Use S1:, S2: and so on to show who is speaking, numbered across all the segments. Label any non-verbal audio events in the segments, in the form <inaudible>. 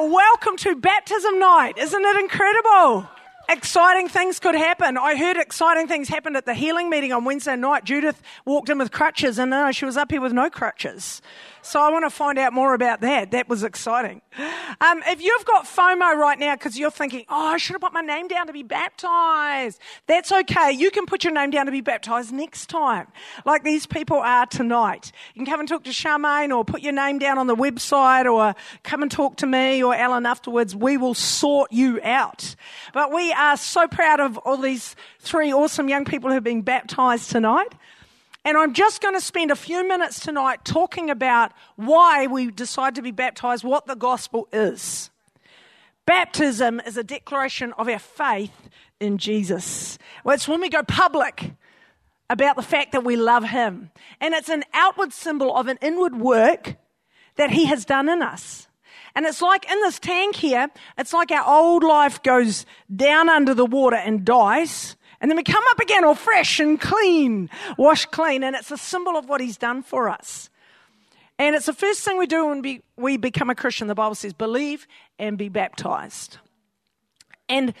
S1: Welcome to baptism night. Isn't it incredible? Exciting things could happen. I heard exciting things happened at the healing meeting on Wednesday night. Judith walked in with crutches and uh, she was up here with no crutches. So I want to find out more about that. That was exciting. Um, if you've got FOMO right now because you're thinking, oh, I should have put my name down to be baptized, that's okay. You can put your name down to be baptized next time, like these people are tonight. You can come and talk to Charmaine or put your name down on the website or come and talk to me or Alan afterwards. We will sort you out. But we are so proud of all these three awesome young people who've been baptized tonight. And I'm just going to spend a few minutes tonight talking about why we decide to be baptized, what the gospel is. Baptism is a declaration of our faith in Jesus. Well, it's when we go public about the fact that we love Him. And it's an outward symbol of an inward work that He has done in us. And it's like in this tank here, it's like our old life goes down under the water and dies. And then we come up again all fresh and clean, washed clean. And it's a symbol of what he's done for us. And it's the first thing we do when we become a Christian. The Bible says, believe and be baptized. And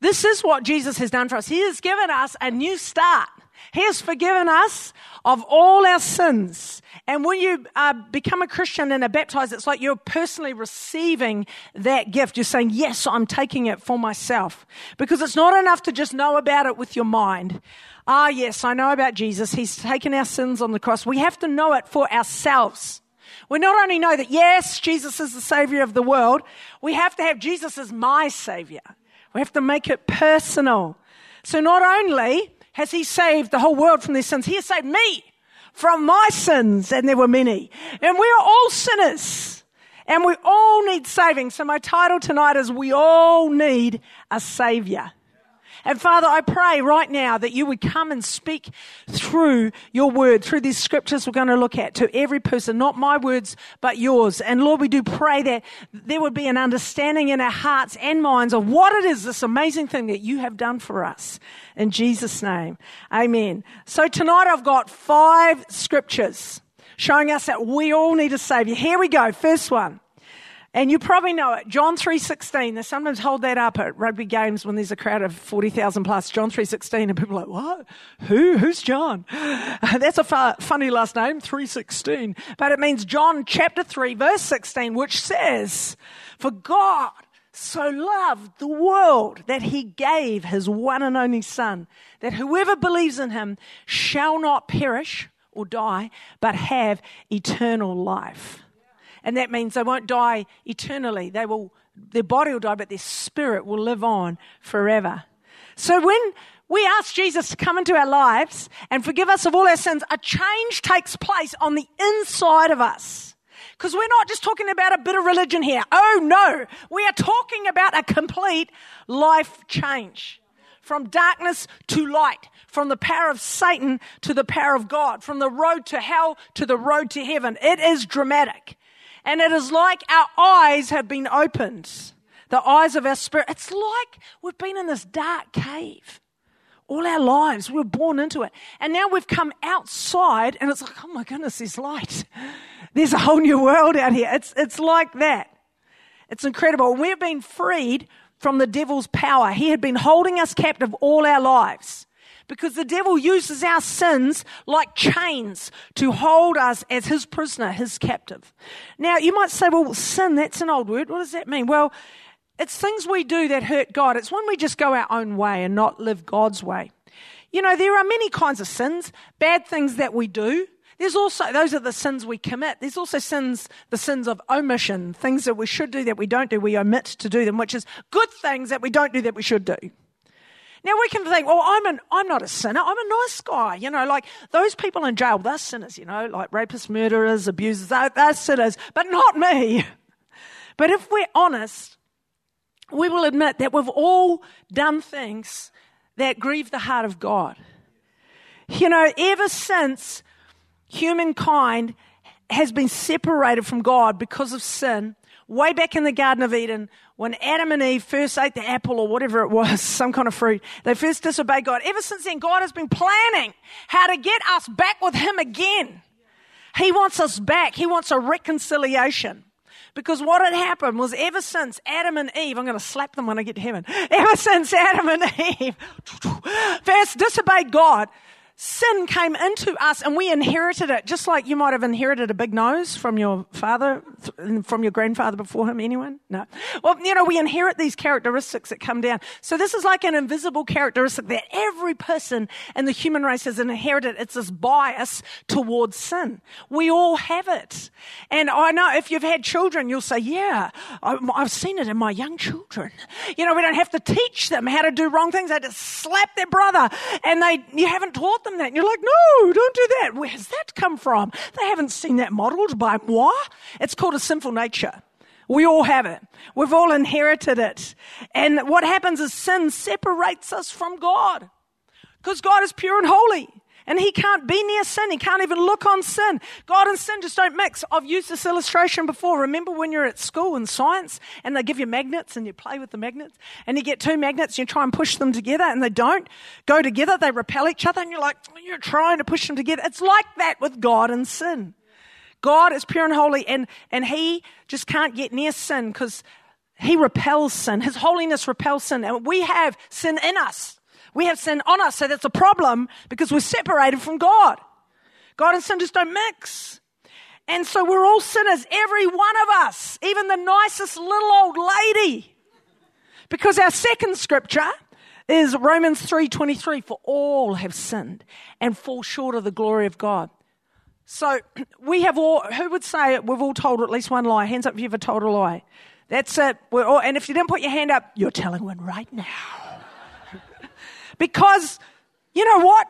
S1: this is what Jesus has done for us. He has given us a new start. He has forgiven us of all our sins. And when you uh, become a Christian and are baptized, it's like you're personally receiving that gift. You're saying, Yes, I'm taking it for myself. Because it's not enough to just know about it with your mind. Ah, yes, I know about Jesus. He's taken our sins on the cross. We have to know it for ourselves. We not only know that, yes, Jesus is the Savior of the world, we have to have Jesus as my Savior. We have to make it personal. So not only has he saved the whole world from their sins? He has saved me from my sins, and there were many. And we are all sinners. And we all need saving. So my title tonight is We All Need a Savior. And Father, I pray right now that you would come and speak through your word, through these scriptures we're going to look at to every person, not my words, but yours. And Lord, we do pray that there would be an understanding in our hearts and minds of what it is, this amazing thing that you have done for us. In Jesus' name. Amen. So tonight I've got five scriptures showing us that we all need a savior. Here we go. First one. And you probably know it. John 3.16. They sometimes hold that up at rugby games when there's a crowd of 40,000 plus. John 3.16. And people are like, what? Who? Who's John? <laughs> That's a funny last name, 3.16. But it means John chapter 3 verse 16, which says, For God so loved the world that he gave his one and only son, that whoever believes in him shall not perish or die, but have eternal life. And that means they won't die eternally. They will, their body will die, but their spirit will live on forever. So when we ask Jesus to come into our lives and forgive us of all our sins, a change takes place on the inside of us. Because we're not just talking about a bit of religion here. Oh no, we are talking about a complete life change. From darkness to light, from the power of Satan to the power of God, from the road to hell to the road to heaven. It is dramatic. And it is like our eyes have been opened, the eyes of our spirit. It's like we've been in this dark cave all our lives. We were born into it. And now we've come outside and it's like, oh my goodness, there's light. <laughs> There's a whole new world out here. It's, it's like that. It's incredible. We've been freed from the devil's power. He had been holding us captive all our lives because the devil uses our sins like chains to hold us as his prisoner, his captive. Now, you might say, well, sin, that's an old word. What does that mean? Well, it's things we do that hurt God. It's when we just go our own way and not live God's way. You know, there are many kinds of sins, bad things that we do. There's also, those are the sins we commit. There's also sins, the sins of omission, things that we should do that we don't do. We omit to do them, which is good things that we don't do that we should do. Now we can think, well, I'm an, I'm not a sinner. I'm a nice guy. You know, like those people in jail, they're sinners, you know, like rapists, murderers, abusers, they're, they're sinners, but not me. <laughs> But if we're honest, we will admit that we've all done things that grieve the heart of God. You know, ever since humankind has been separated from God because of sin, way back in the Garden of Eden, when Adam and Eve first ate the apple or whatever it was, <laughs> some kind of fruit, they first disobeyed God. Ever since then, God has been planning how to get us back with Him again. He wants us back. He wants a reconciliation. Because what had happened was ever since Adam and Eve, I'm going to slap them when I get to heaven, ever since Adam and <laughs> Eve first disobeyed God, sin came into us and we inherited it, just like you might have inherited a big nose from your father, from your grandfather before him. Anyone? No. Well, you know, we inherit these characteristics that come down. So this is like an invisible characteristic that every person in the human race has inherited. It's this bias towards sin. We all have it. And I know if you've had children, you'll say, yeah, I've seen it in my young children. You know, we don't have to teach them how to do wrong things. They just slap their brother and they, you haven't taught them them that. And you're like, no, don't do that. Where has that come from? They haven't seen that modeled by moi. It's called a sinful nature. We all have it. We've all inherited it. And what happens is sin separates us from God. Because God is pure and holy. And he can't be near sin. He can't even look on sin. God and sin just don't mix. I've used this illustration before. Remember when you're at school in science and they give you magnets and you play with the magnets and you get two magnets and you try and push them together and they don't go together. They repel each other and you're like, you're trying to push them together. It's like that with God and sin. God is pure and holy and, and he just can't get near sin because he repels sin. His holiness repels sin. And we have sin in us. We have sin on us, so that's a problem because we're separated from God. God and sin just don't mix. And so we're all sinners, every one of us, even the nicest little old lady. Because our second scripture is Romans 3:23 for all have sinned and fall short of the glory of God. So <clears throat> we have all who would say it, we've all told at least one lie. Hands up if you've ever told a lie. That's it. All, and if you didn't put your hand up, you're telling one right now. Because, you know what?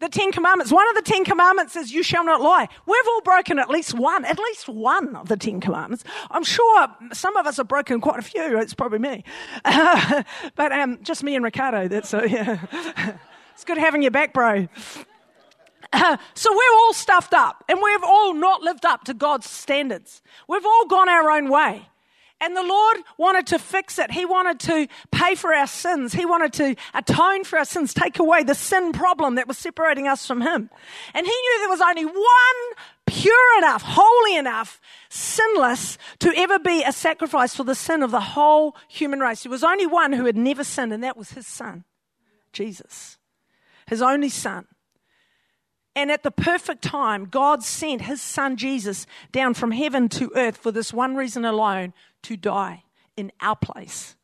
S1: The Ten Commandments, one of the Ten Commandments is, You shall not lie. We've all broken at least one, at least one of the Ten Commandments. I'm sure some of us have broken quite a few. It's probably me. <laughs> But um, just me and Ricardo. That's, uh, <laughs> yeah. it's good having you back, bro. <clears throat> So we're all stuffed up and we've all not lived up to God's standards. We've all gone our own way. And the Lord wanted to fix it. He wanted to pay for our sins. He wanted to atone for our sins, take away the sin problem that was separating us from Him. And He knew there was only one pure enough, holy enough, sinless to ever be a sacrifice for the sin of the whole human race. There was only one who had never sinned, and that was His Son, Jesus, His only Son. And at the perfect time, God sent his son Jesus down from heaven to earth for this one reason alone to die in our place.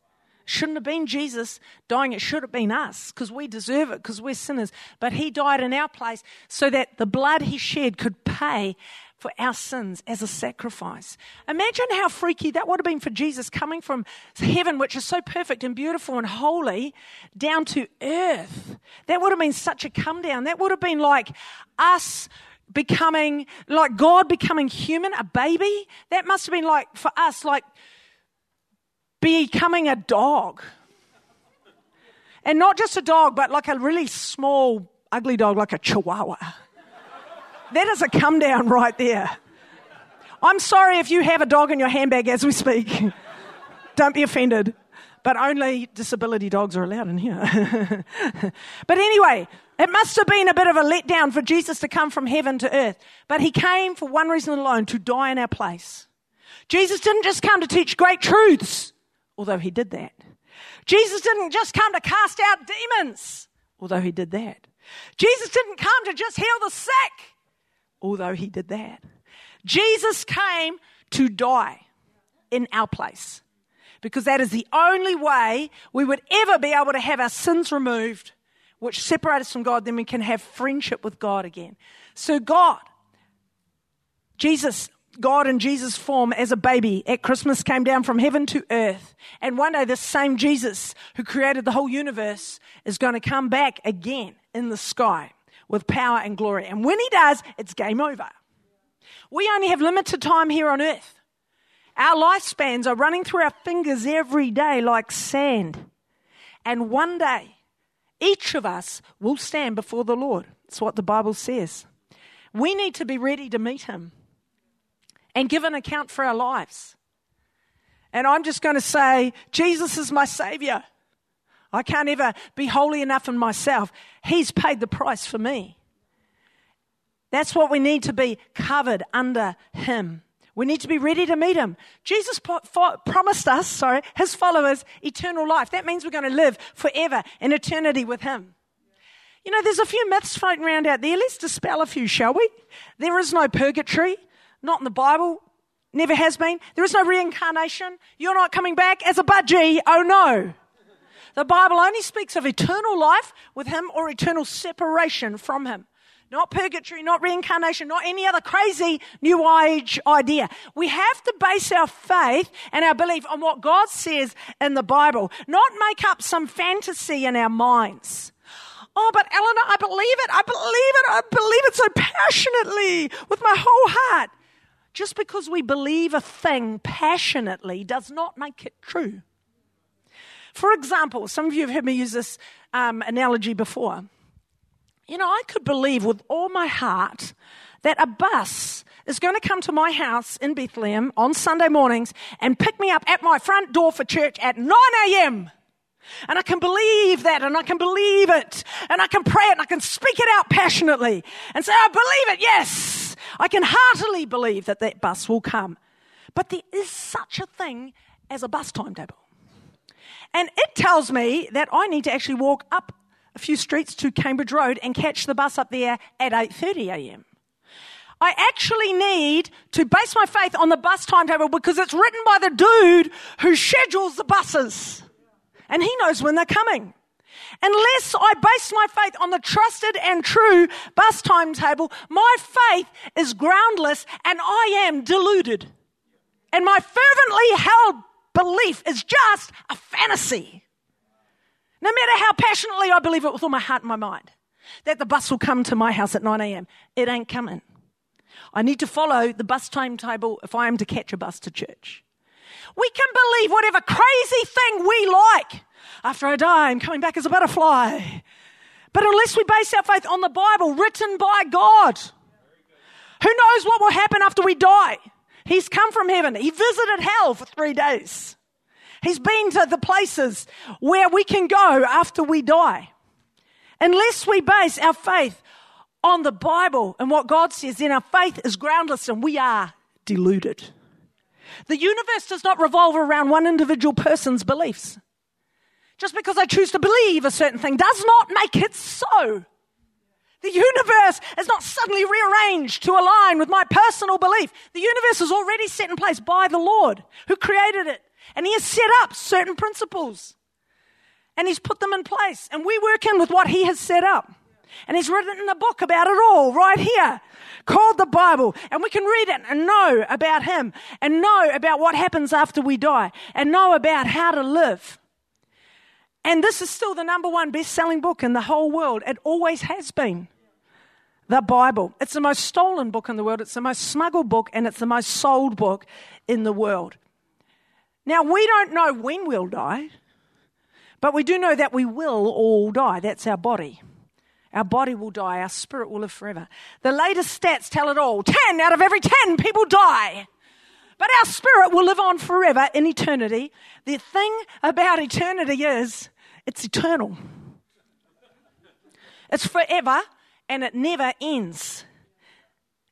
S1: Shouldn't have been Jesus dying, it should have been us because we deserve it because we're sinners. But he died in our place so that the blood he shed could pay for our sins as a sacrifice. Imagine how freaky that would have been for Jesus coming from heaven, which is so perfect and beautiful and holy, down to earth. That would have been such a come down. That would have been like us becoming, like God becoming human, a baby. That must have been like, for us, like becoming a dog. And not just a dog, but like a really small, ugly dog, like a chihuahua. That is a come down right there. I'm sorry if you have a dog in your handbag as we speak. <laughs> Don't be offended. But only disability dogs are allowed in here. <laughs> but anyway, it must have been a bit of a letdown for Jesus to come from heaven to earth. But he came for one reason alone to die in our place. Jesus didn't just come to teach great truths, although he did that. Jesus didn't just come to cast out demons, although he did that. Jesus didn't come to just heal the sick, although he did that. Jesus came to die in our place because that is the only way we would ever be able to have our sins removed, which separate us from God, then we can have friendship with God again. So, God, Jesus, God in Jesus' form as a baby at Christmas came down from heaven to earth. And one day, this same Jesus who created the whole universe is going to come back again in the sky with power and glory. And when he does, it's game over. We only have limited time here on earth. Our lifespans are running through our fingers every day like sand. And one day, each of us will stand before the Lord. That's what the Bible says. We need to be ready to meet him and give an account for our lives. And I'm just going to say, Jesus is my Savior. I can't ever be holy enough in myself. He's paid the price for me. That's what we need to be covered under Him. We need to be ready to meet him. Jesus po- fo- promised us, sorry, his followers eternal life. That means we're going to live forever in eternity with him. You know, there's a few myths floating around out there. Let's dispel a few, shall we? There is no purgatory, not in the Bible, never has been. There is no reincarnation. You're not coming back as a budgie. Oh no. The Bible only speaks of eternal life with Him or eternal separation from Him. Not purgatory, not reincarnation, not any other crazy New Age idea. We have to base our faith and our belief on what God says in the Bible, not make up some fantasy in our minds. Oh, but Elena, I believe it. I believe it. I believe it so passionately with my whole heart. Just because we believe a thing passionately does not make it true. For example, some of you have heard me use this um, analogy before. You know, I could believe with all my heart that a bus is going to come to my house in Bethlehem on Sunday mornings and pick me up at my front door for church at 9 a.m. And I can believe that and I can believe it and I can pray it and I can speak it out passionately and say, I believe it, yes. I can heartily believe that that bus will come. But there is such a thing as a bus timetable. And it tells me that I need to actually walk up a few streets to Cambridge Road and catch the bus up there at 8:30 a.m. I actually need to base my faith on the bus timetable because it's written by the dude who schedules the buses. And he knows when they're coming. Unless I base my faith on the trusted and true bus timetable, my faith is groundless and I am deluded. And my fervently held belief is just a fantasy. No matter how passionately I believe it with all my heart and my mind, that the bus will come to my house at 9 a.m., it ain't coming. I need to follow the bus timetable if I am to catch a bus to church. We can believe whatever crazy thing we like. After I die, I'm coming back as a butterfly. But unless we base our faith on the Bible written by God, who knows what will happen after we die? He's come from heaven. He visited hell for three days. He's been to the places where we can go after we die. Unless we base our faith on the Bible and what God says, then our faith is groundless and we are deluded. The universe does not revolve around one individual person's beliefs. Just because I choose to believe a certain thing does not make it so. The universe is not suddenly rearranged to align with my personal belief. The universe is already set in place by the Lord who created it. And He has set up certain principles. And He's put them in place. And we work in with what He has set up. And He's written in a book about it all right here called the Bible. And we can read it and know about Him and know about what happens after we die and know about how to live. And this is still the number one best selling book in the whole world. It always has been. The Bible. It's the most stolen book in the world. It's the most smuggled book and it's the most sold book in the world. Now, we don't know when we'll die, but we do know that we will all die. That's our body. Our body will die, our spirit will live forever. The latest stats tell it all 10 out of every 10 people die. But our spirit will live on forever in eternity. The thing about eternity is it's eternal, it's forever and it never ends.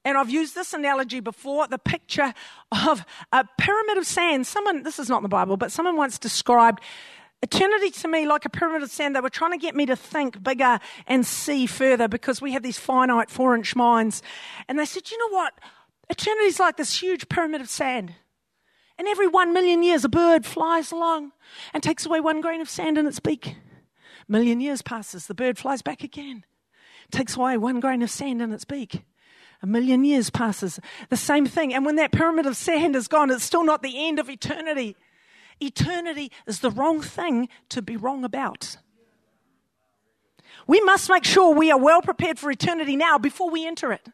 S1: And I've used this analogy before the picture of a pyramid of sand. Someone, this is not in the Bible, but someone once described eternity to me like a pyramid of sand. They were trying to get me to think bigger and see further because we have these finite four inch minds. And they said, you know what? Eternity's like this huge pyramid of sand. And every one million years, a bird flies along and takes away one grain of sand in its beak. A million years passes, the bird flies back again takes away one grain of sand in its beak. A million years passes. The same thing. And when that pyramid of sand is gone, it's still not the end of eternity. Eternity is the wrong thing to be wrong about. We must make sure we are well prepared for eternity now before we enter it.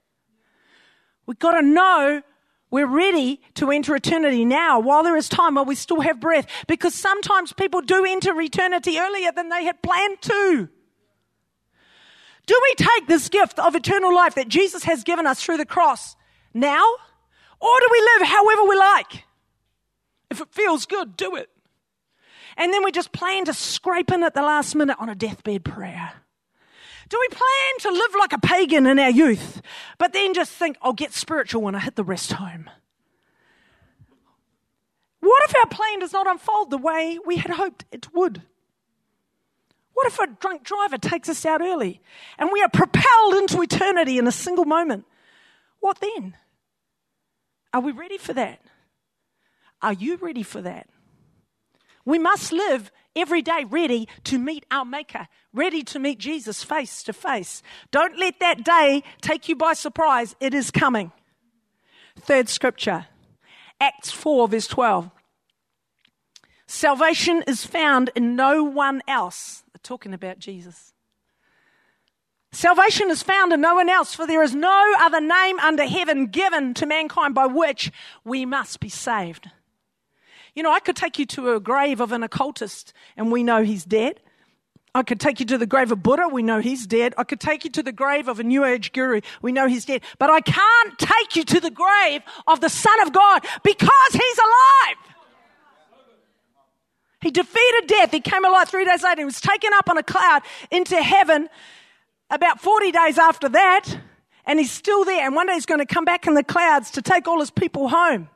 S1: We've got to know we're ready to enter eternity now while there is time, while we still have breath, because sometimes people do enter eternity earlier than they had planned to. Do we take this gift of eternal life that Jesus has given us through the cross now? Or do we live however we like? If it feels good, do it. And then we just plan to scrape in at the last minute on a deathbed prayer. Do we plan to live like a pagan in our youth, but then just think, I'll get spiritual when I hit the rest home? what if our plan does not unfold the way we had hoped it would? What if a drunk driver takes us out early and we are propelled into eternity in a single moment? What then? Are we ready for that? Are you ready for that? We must live every day ready to meet our Maker, ready to meet Jesus face to face. Don't let that day take you by surprise. It is coming. Third scripture, Acts 4, verse 12. Salvation is found in no one else. Talking about Jesus. Salvation is found in no one else, for there is no other name under heaven given to mankind by which we must be saved. You know, I could take you to a grave of an occultist and we know he's dead. I could take you to the grave of Buddha, we know he's dead. I could take you to the grave of a New Age guru, we know he's dead. But I can't take you to the grave of the Son of God because he's alive. He defeated death. He came alive three days later. He was taken up on a cloud into heaven about 40 days after that. And he's still there. And one day he's going to come back in the clouds to take all his people home.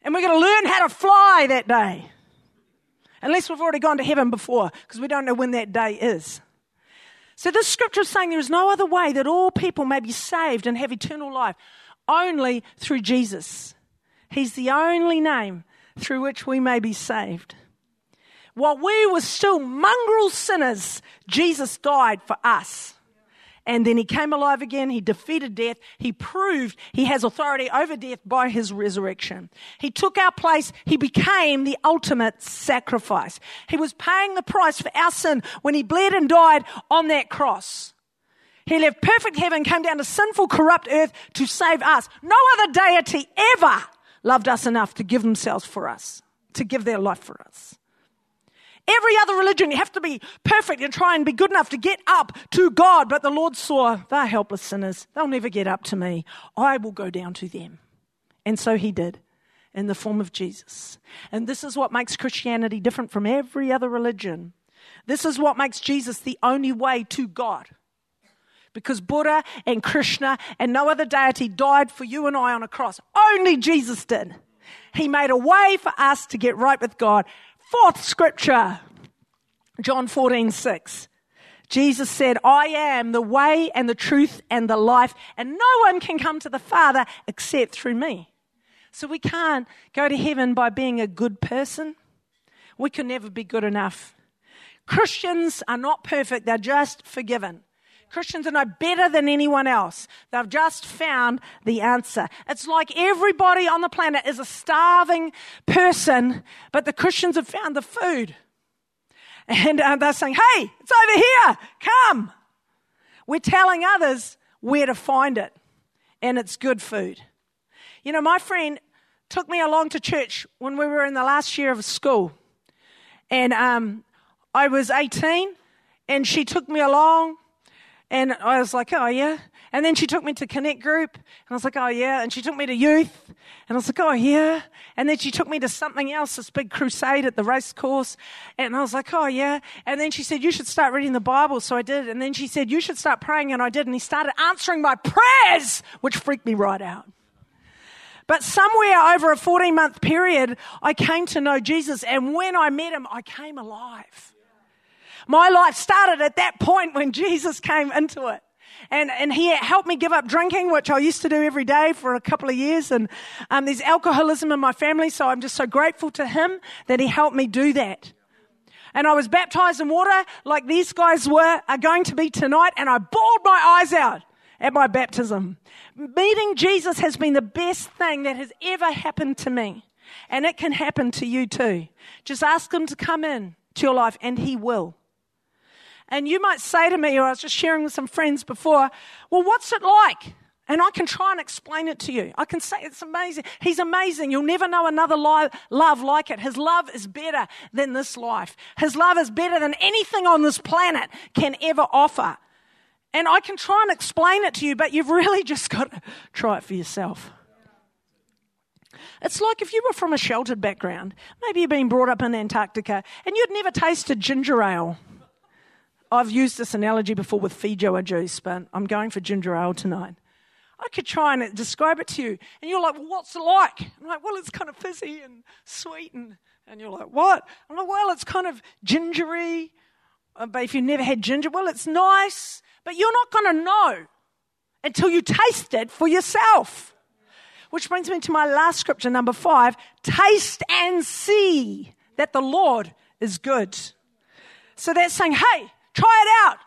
S1: And we're going to learn how to fly that day. Unless we've already gone to heaven before, because we don't know when that day is. So this scripture is saying there is no other way that all people may be saved and have eternal life, only through Jesus. He's the only name through which we may be saved. While we were still mongrel sinners, Jesus died for us. And then he came alive again. He defeated death. He proved he has authority over death by his resurrection. He took our place. He became the ultimate sacrifice. He was paying the price for our sin when he bled and died on that cross. He left perfect heaven, came down to sinful, corrupt earth to save us. No other deity ever loved us enough to give themselves for us, to give their life for us. Every other religion, you have to be perfect and try and be good enough to get up to God. But the Lord saw, they're helpless sinners. They'll never get up to me. I will go down to them. And so he did in the form of Jesus. And this is what makes Christianity different from every other religion. This is what makes Jesus the only way to God. Because Buddha and Krishna and no other deity died for you and I on a cross. Only Jesus did. He made a way for us to get right with God Fourth scripture, John 14, 6. Jesus said, I am the way and the truth and the life, and no one can come to the Father except through me. So we can't go to heaven by being a good person. We can never be good enough. Christians are not perfect, they're just forgiven. Christians are no better than anyone else. They've just found the answer. It's like everybody on the planet is a starving person, but the Christians have found the food. And uh, they're saying, hey, it's over here, come. We're telling others where to find it, and it's good food. You know, my friend took me along to church when we were in the last year of school. And um, I was 18, and she took me along and I was like, oh, yeah. And then she took me to Connect Group, and I was like, oh, yeah. And she took me to youth, and I was like, oh, yeah. And then she took me to something else, this big crusade at the race course, and I was like, oh, yeah. And then she said, you should start reading the Bible, so I did. And then she said, you should start praying, and I did. And he started answering my prayers, which freaked me right out. But somewhere over a 14 month period, I came to know Jesus, and when I met him, I came alive. My life started at that point when Jesus came into it. And, and he helped me give up drinking, which I used to do every day for a couple of years. And um, there's alcoholism in my family, so I'm just so grateful to him that he helped me do that. And I was baptized in water like these guys were, are going to be tonight, and I bawled my eyes out at my baptism. Meeting Jesus has been the best thing that has ever happened to me. And it can happen to you too. Just ask him to come in to your life, and he will. And you might say to me, or I was just sharing with some friends before, well, what's it like? And I can try and explain it to you. I can say it's amazing. He's amazing. You'll never know another li- love like it. His love is better than this life. His love is better than anything on this planet can ever offer. And I can try and explain it to you, but you've really <laughs> just got to try it for yourself. It's like if you were from a sheltered background, maybe you've been brought up in Antarctica and you'd never tasted ginger ale. I've used this analogy before with feijoa juice, but I'm going for ginger ale tonight. I could try and describe it to you. And you're like, well, what's it like? I'm like, well, it's kind of fizzy and sweet. And, and you're like, what? I'm like, well, it's kind of gingery. Uh, but if you've never had ginger, well, it's nice. But you're not going to know until you taste it for yourself. Which brings me to my last scripture, number five taste and see that the Lord is good. So that's saying, hey, try it out.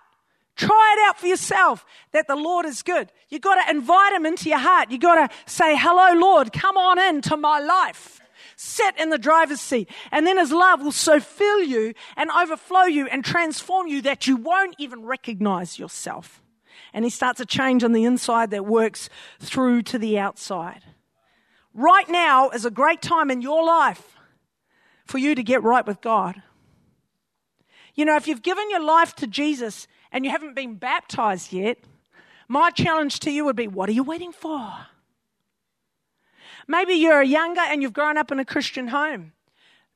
S1: Try it out for yourself that the Lord is good. You've got to invite Him into your heart. You've got to say, Hello, Lord, come on into my life. Sit in the driver's seat. And then His love will so fill you and overflow you and transform you that you won't even recognize yourself. And He starts a change on the inside that works through to the outside. Right now is a great time in your life for you to get right with God. You know, if you've given your life to Jesus, and you haven't been baptized yet, my challenge to you would be what are you waiting for? Maybe you're a younger and you've grown up in a Christian home,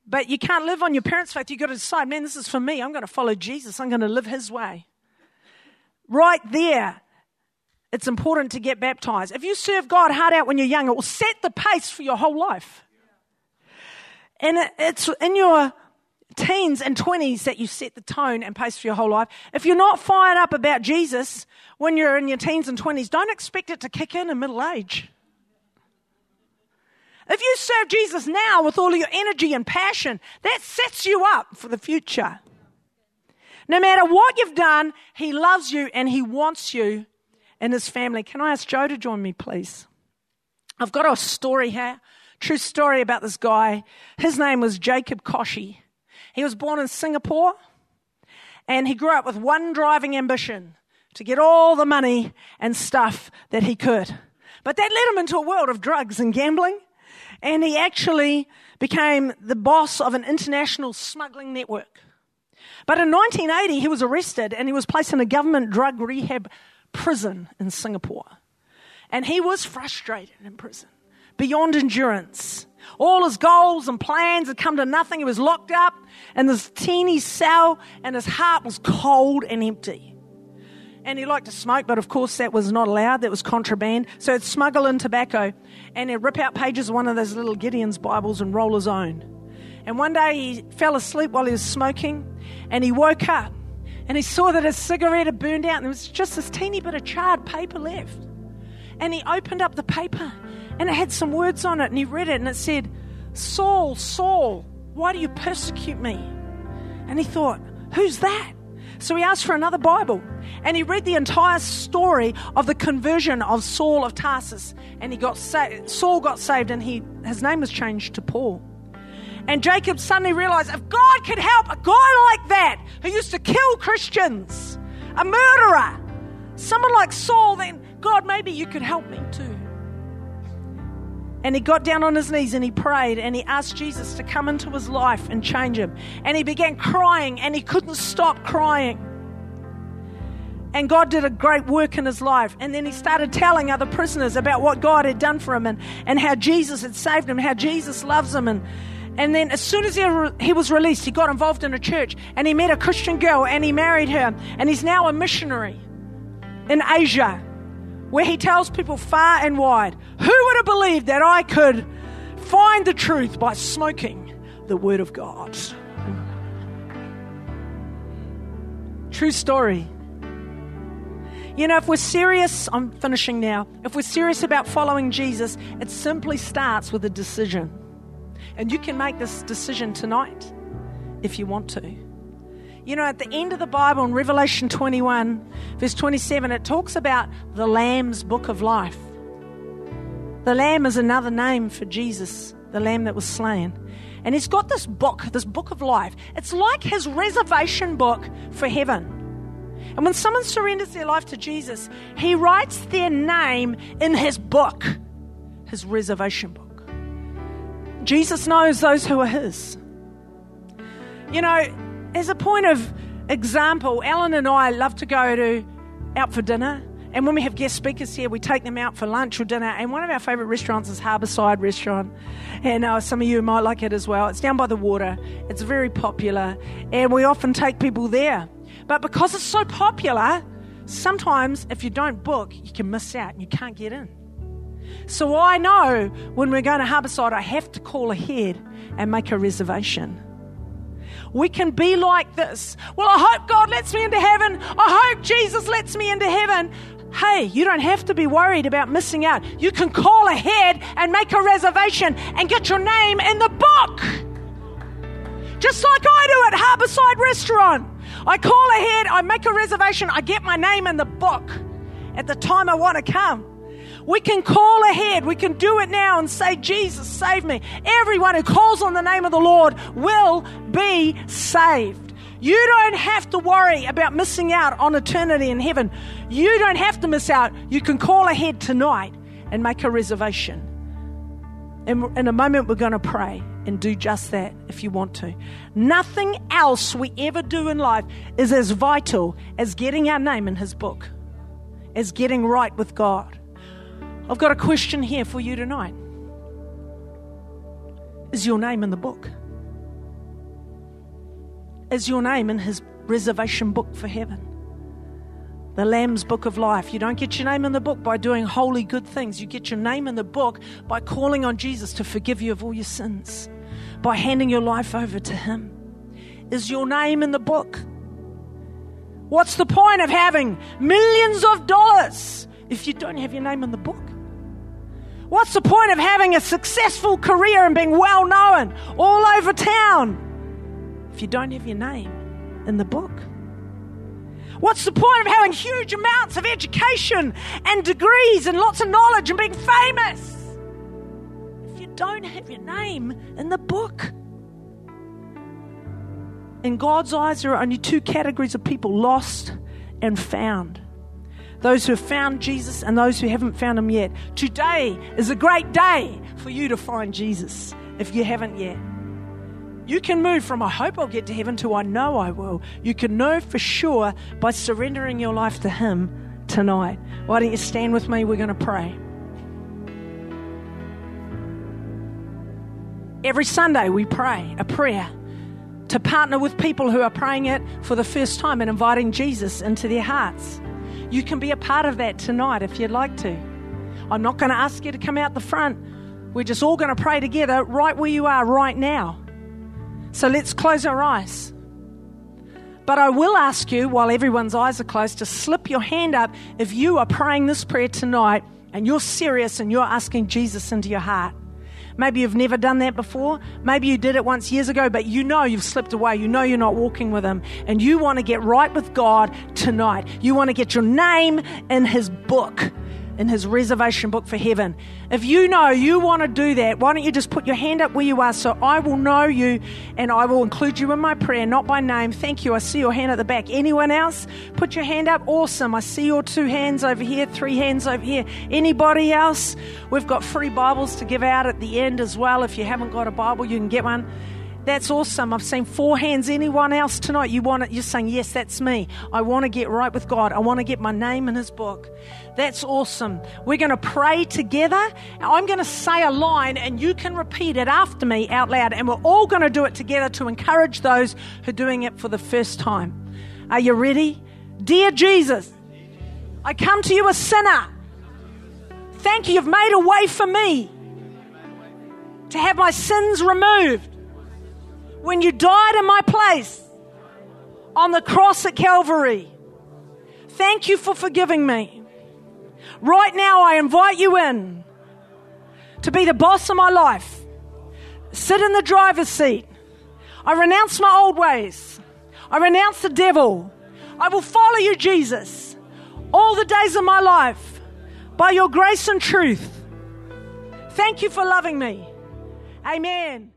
S1: but you can't live on your parents' faith. You've got to decide, man, this is for me. I'm going to follow Jesus, I'm going to live his way. Right there, it's important to get baptized. If you serve God hard out when you're young, it will set the pace for your whole life. And it's in your teens and 20s that you set the tone and pace for your whole life. If you're not fired up about Jesus when you're in your teens and 20s, don't expect it to kick in in middle age. If you serve Jesus now with all of your energy and passion, that sets you up for the future. No matter what you've done, He loves you and He wants you in His family. Can I ask Joe to join me, please? I've got a story here, true story about this guy. His name was Jacob Koshy. He was born in Singapore and he grew up with one driving ambition to get all the money and stuff that he could. But that led him into a world of drugs and gambling. And he actually became the boss of an international smuggling network. But in 1980, he was arrested and he was placed in a government drug rehab prison in Singapore. And he was frustrated in prison beyond endurance. All his goals and plans had come to nothing. He was locked up in this teeny cell, and his heart was cold and empty. And he liked to smoke, but of course that was not allowed. That was contraband. So he'd smuggle in tobacco, and he'd rip out pages of one of those little Gideon's Bibles and roll his own. And one day he fell asleep while he was smoking, and he woke up, and he saw that his cigarette had burned out, and there was just this teeny bit of charred paper left. And he opened up the paper, and it had some words on it, and he read it, and it said, Saul, Saul, why do you persecute me? And he thought, Who's that? So he asked for another Bible. And he read the entire story of the conversion of Saul of Tarsus. And he got sa- Saul got saved, and he, his name was changed to Paul. And Jacob suddenly realized if God could help a guy like that who used to kill Christians, a murderer, someone like Saul, then God, maybe you could help me too. And he got down on his knees and he prayed and he asked Jesus to come into his life and change him. And he began crying and he couldn't stop crying. And God did a great work in his life. And then he started telling other prisoners about what God had done for him and, and how Jesus had saved him, how Jesus loves him. And, and then as soon as he, he was released, he got involved in a church and he met a Christian girl and he married her. And he's now a missionary in Asia where he tells people far and wide, Who would have believed that I could find the truth by smoking the Word of God? True story. You know, if we're serious, I'm finishing now. If we're serious about following Jesus, it simply starts with a decision. And you can make this decision tonight if you want to. You know, at the end of the Bible in Revelation 21, verse 27, it talks about the Lamb's book of life. The Lamb is another name for Jesus, the Lamb that was slain. And he's got this book, this book of life. It's like his reservation book for heaven. And when someone surrenders their life to Jesus, he writes their name in his book, his reservation book. Jesus knows those who are his. You know, as a point of example, Alan and I love to go to out for dinner. And when we have guest speakers here, we take them out for lunch or dinner. And one of our favourite restaurants is Harbourside Restaurant. And uh, some of you might like it as well. It's down by the water, it's very popular. And we often take people there. But because it's so popular, sometimes if you don't book, you can miss out and you can't get in. So I know when we're going to Harbourside, I have to call ahead and make a reservation. We can be like this. Well, I hope God lets me into heaven. I hope Jesus lets me into heaven. Hey, you don't have to be worried about missing out. You can call ahead and make a reservation and get your name in the book. Just like I do at Harbourside Restaurant. I call ahead, I make a reservation, I get my name in the book at the time I want to come. We can call ahead. We can do it now and say, Jesus, save me. Everyone who calls on the name of the Lord will be saved. You don't have to worry about missing out on eternity in heaven. You don't have to miss out. You can call ahead tonight and make a reservation. And in a moment, we're going to pray and do just that if you want to. Nothing else we ever do in life is as vital as getting our name in His book, as getting right with God. I've got a question here for you tonight. Is your name in the book? Is your name in his reservation book for heaven? The Lamb's Book of Life. You don't get your name in the book by doing holy good things. You get your name in the book by calling on Jesus to forgive you of all your sins, by handing your life over to Him. Is your name in the book? What's the point of having millions of dollars if you don't have your name in the book? What's the point of having a successful career and being well known all over town if you don't have your name in the book? What's the point of having huge amounts of education and degrees and lots of knowledge and being famous if you don't have your name in the book? In God's eyes, there are only two categories of people lost and found those who have found Jesus and those who haven't found him yet. Today is a great day for you to find Jesus if you haven't yet. You can move from I hope I'll get to heaven to I know I will. You can know for sure by surrendering your life to Him tonight. Why don't you stand with me? We're going to pray. Every Sunday we pray a prayer to partner with people who are praying it for the first time and inviting Jesus into their hearts. You can be a part of that tonight if you'd like to. I'm not going to ask you to come out the front. We're just all going to pray together right where you are right now. So let's close our eyes. But I will ask you, while everyone's eyes are closed, to slip your hand up if you are praying this prayer tonight and you're serious and you're asking Jesus into your heart. Maybe you've never done that before. Maybe you did it once years ago, but you know you've slipped away. You know you're not walking with Him. And you want to get right with God tonight. You want to get your name in His book in his reservation book for heaven. If you know you want to do that, why don't you just put your hand up where you are so I will know you and I will include you in my prayer, not by name. Thank you. I see your hand at the back. Anyone else? Put your hand up. Awesome. I see your two hands over here, three hands over here. Anybody else? We've got free Bibles to give out at the end as well. If you haven't got a Bible, you can get one. That's awesome. I've seen four hands. Anyone else tonight? You want it? You're saying, yes, that's me. I want to get right with God. I want to get my name in His book. That's awesome. We're going to pray together. I'm going to say a line and you can repeat it after me out loud. And we're all going to do it together to encourage those who are doing it for the first time. Are you ready? Dear Jesus, I come to you a sinner. Thank you. You've made a way for me to have my sins removed when you died in my place on the cross at Calvary. Thank you for forgiving me. Right now, I invite you in to be the boss of my life. Sit in the driver's seat. I renounce my old ways. I renounce the devil. I will follow you, Jesus, all the days of my life by your grace and truth. Thank you for loving me. Amen.